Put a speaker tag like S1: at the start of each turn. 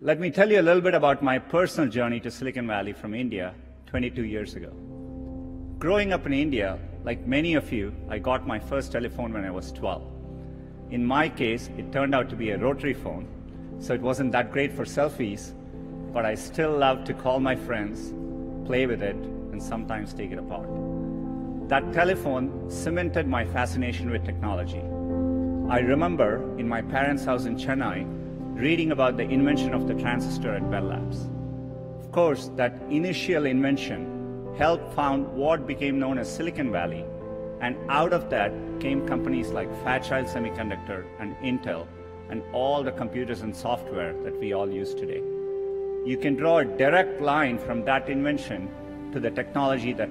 S1: Let me tell you a little bit about my personal journey to Silicon Valley from India 22 years ago. Growing up in India, like many of you, I got my first telephone when I was 12. In my case, it turned out to be a rotary phone, so it wasn't that great for selfies, but I still loved to call my friends, play with it, and sometimes take it apart. That telephone cemented my fascination with technology. I remember in my parents' house in Chennai reading about the invention of the transistor at Bell Labs. Of course, that initial invention helped found what became known as Silicon Valley, and out of that came companies like Fairchild Semiconductor and Intel, and all the computers and software that we all use today. You can draw a direct line from that invention to the technology that